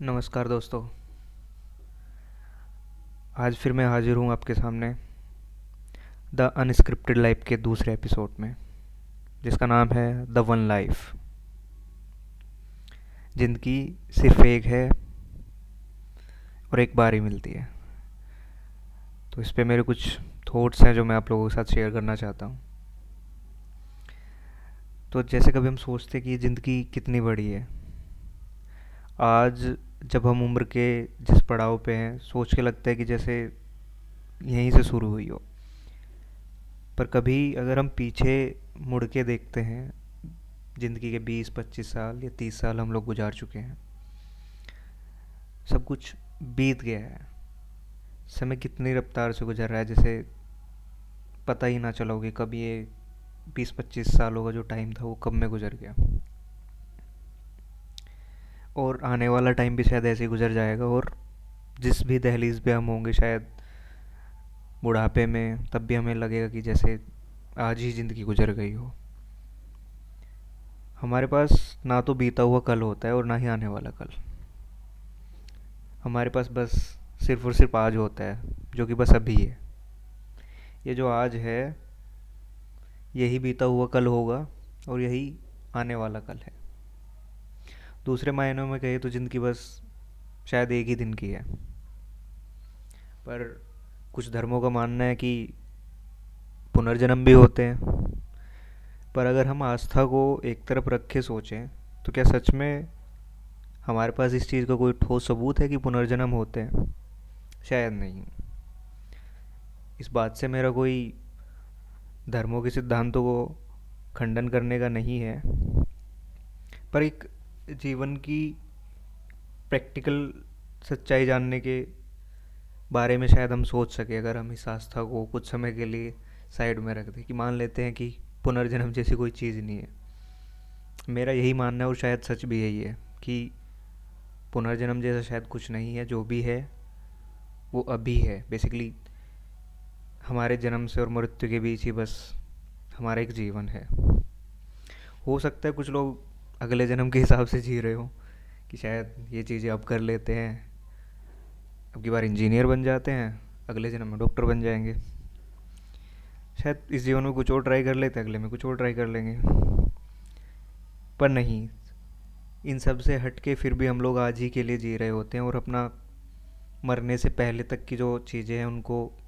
नमस्कार दोस्तों। आज फिर मैं हाजिर हूँ आपके सामने द अनस्क्रिप्टेड लाइफ के दूसरे एपिसोड में, जिसका नाम है द वन लाइफ ज़िंदगी सिर्फ़ एक है और एक बार ही मिलती है। तो इस पर मेरे कुछ थॉट्स हैं जो मैं आप लोगों के साथ शेयर करना चाहता हूँ। तो जैसे कभी हम सोचते कि ज़िंदगी कितनी बड़ी है, आज जब हम उम्र के जिस पड़ाव पे हैं, सोच के लगता है कि जैसे यहीं से शुरू हुई हो। पर कभी अगर हम पीछे मुड़ के देखते हैं, ज़िंदगी के बीस पच्चीस साल या तीस साल हम लोग गुजार चुके हैं, सब कुछ बीत गया है। समय कितनी रफ्तार से गुजर रहा है, जैसे पता ही ना चला कब ये बीस पच्चीस सालों का जो टाइम था, वो कब में गुजर गया। और आने वाला टाइम भी शायद ऐसे ही गुजर जाएगा और जिस भी दहलीज पे हम होंगे शायद बुढ़ापे में, तब भी हमें लगेगा कि जैसे आज ही ज़िंदगी गुजर गई हो। हमारे पास ना तो बीता हुआ कल होता है और ना ही आने वाला कल। हमारे पास बस सिर्फ़ और सिर्फ़ आज होता है, जो कि बस अभी है। ये जो आज है, यही बीता हुआ कल होगा और यही आने वाला कल है। दूसरे मायनों में कहे तो ज़िंदगी बस शायद एक ही दिन की है। पर कुछ धर्मों का मानना है कि पुनर्जन्म भी होते हैं। पर अगर हम आस्था को एक तरफ़ रख के सोचें तो क्या सच में हमारे पास इस चीज़ का कोई ठोस सबूत है कि पुनर्जन्म होते हैं? शायद नहीं। इस बात से मेरा कोई धर्मों के सिद्धांतों को खंडन करने का नहीं है। पर एक जीवन की प्रैक्टिकल सच्चाई जानने के बारे में शायद हम सोच सके, अगर हम इस आस्था को कुछ समय के लिए साइड में रख दें कि मान लेते हैं कि पुनर्जन्म जैसी कोई चीज़ नहीं है। मेरा यही मानना है और शायद सच भी यही है कि पुनर्जन्म जैसा शायद कुछ नहीं है, जो भी है, वो अभी है। बेसिकली हमारे जन्म से और मृत्यु के बीच ही बस हमारा एक जीवन है। हो सकता है कुछ लोग अगले जन्म के हिसाब से जी रहे हो कि शायद ये चीज़ें अब कर लेते हैं, अब की बार इंजीनियर बन जाते हैं, अगले जन्म में डॉक्टर बन जाएँगे। शायद इस जीवन में कुछ और ट्राई कर लेते हैं, अगले में कुछ और ट्राई कर लेंगे। पर नहीं, इन सबसे हट के फिर भी हम लोग आज ही के लिए जी रहे होते हैं और अपना मरने से पहले तक की जो चीज़ें हैं, उनको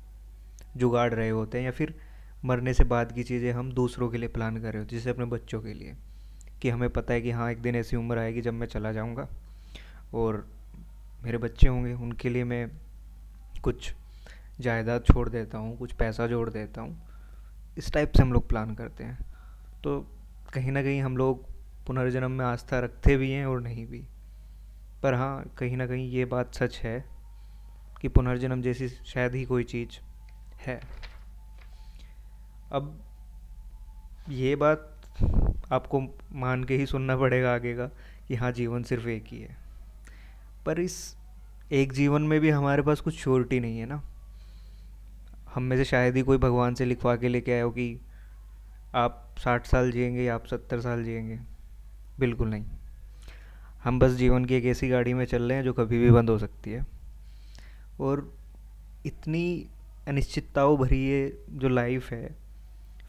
जुगाड़ रहे होते हैं या फिर मरने से बाद की चीज़ें हम दूसरों के लिए प्लान कर रहे होते हैं, जैसे अपने बच्चों के लिए। कि हमें पता है कि हाँ एक दिन ऐसी उम्र आएगी जब मैं चला जाऊँगा। और मेरे बच्चे होंगे, उनके लिए मैं कुछ जायदाद छोड़ देता हूँ, कुछ पैसा जोड़ देता हूँ। इस टाइप से हम लोग प्लान करते हैं। तो कहीं ना कहीं हम लोग पुनर्जन्म में आस्था रखते भी हैं और नहीं भी। पर हाँ कहीं ना कहीं ये बात सच है कि पुनर्जन्म जैसी शायद ही कोई चीज़ है। अब ये बात आपको मान के ही सुनना पड़ेगा आगे का कि हाँ जीवन सिर्फ़ एक ही है। पर इस एक जीवन में भी हमारे पास कुछ श्योरिटी नहीं है ना। हम में से शायद ही कोई भगवान से लिखवा के लेके आए हो कि आप साठ साल जिएँगे या आप सत्तर साल जिएँगे। बिल्कुल नहीं। हम बस जीवन की एक ऐसी गाड़ी में चल रहे हैं जो कभी भी बंद हो सकती है। और इतनी अनिश्चितताओं भरी ये जो लाइफ है,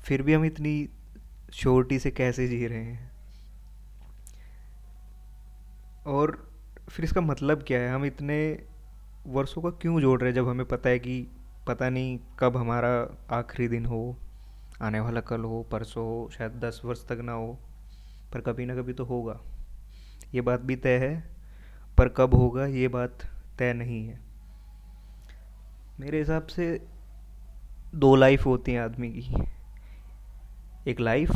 फिर भी हम इतनी श्योरिटी से कैसे जी रहे हैं? और फिर इसका मतलब क्या है? हम इतने वर्षों का क्यों जोड़ रहे हैं जब हमें पता है कि पता नहीं कब हमारा आखिरी दिन हो, आने वाला कल हो, परसों हो, शायद दस वर्ष तक ना हो, पर कभी ना कभी तो होगा। ये बात भी तय है, पर कब होगा ये बात तय नहीं है। मेरे हिसाब से दो लाइफ होती हैं आदमी की। एक लाइफ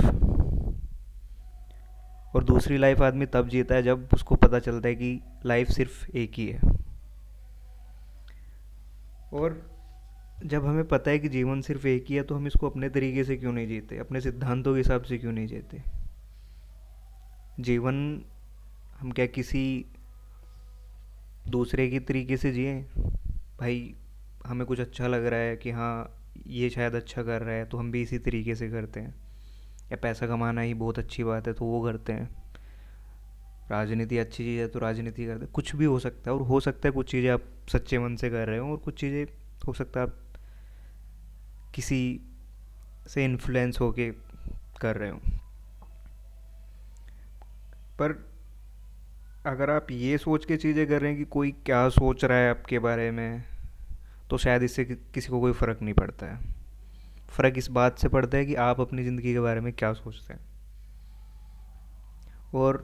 और दूसरी लाइफ आदमी तब जीता है जब उसको पता चलता है कि लाइफ सिर्फ़ एक ही है। और जब हमें पता है कि जीवन सिर्फ़ एक ही है तो हम इसको अपने तरीके से क्यों नहीं जीते? अपने सिद्धांतों के हिसाब से क्यों नहीं जीते? जीवन हम क्या किसी दूसरे के तरीके से जिए? भाई, हमें कुछ अच्छा लग रहा है कि हाँ ये शायद अच्छा कर रहा है तो हम भी इसी तरीके से करते हैं। या पैसा कमाना ही बहुत अच्छी बात है तो वो करते हैं। राजनीति अच्छी चीज़ है तो राजनीति करते कुछ भी हो सकता है और हो सकता है कुछ चीज़ें आप सच्चे मन से कर रहे हो और कुछ चीज़ें हो सकता है आप किसी से इन्फ्लुएंस होके कर रहे हो। पर अगर आप ये सोच के चीज़ें कर रहे हैं कि कोई क्या सोच रहा है आपके बारे में तो शायद इससे किसी को कोई फ़र्क नहीं पड़ता है। फ़र्क इस बात से पड़ता है कि आप अपनी ज़िंदगी के बारे में क्या सोचते हैं। और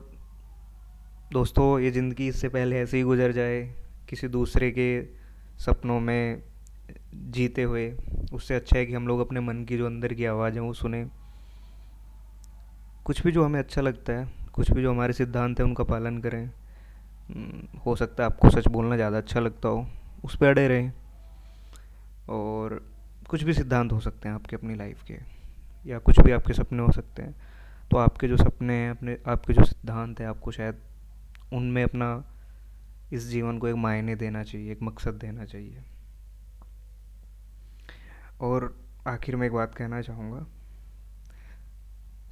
दोस्तों ये ज़िंदगी इससे पहले ऐसे ही गुजर जाए किसी दूसरे के सपनों में जीते हुए उससे अच्छा है कि हम लोग अपने मन की जो अंदर की आवाज़ है वो सुने। कुछ भी जो हमें अच्छा लगता है कुछ भी जो हमारे सिद्धांत हैं उनका पालन करें। हम्म, हो सकता है आपको सच बोलना ज़्यादा अच्छा लगता हो उस पर अड़े रहें। और कुछ भी सिद्धांत हो सकते हैं आपके अपनी लाइफ के, या कुछ भी आपके सपने हो सकते हैं तो आपके जो सपने हैं, अपने, आपके जो सिद्धांत हैं, आपको शायद उनमें अपना इस जीवन को एक मायने देना चाहिए, एक मकसद देना चाहिए। और आखिर में एक बात कहना चाहूँगा।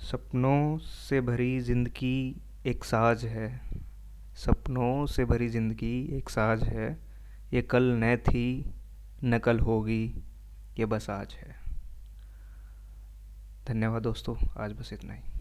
सपनों से भरी ज़िंदगी एक साज है। सपनों से भरी ज़िंदगी एक साज है। ये कल न थी, न कल होगी। ये बस आज है। धन्यवाद दोस्तों आज बस इतना ही।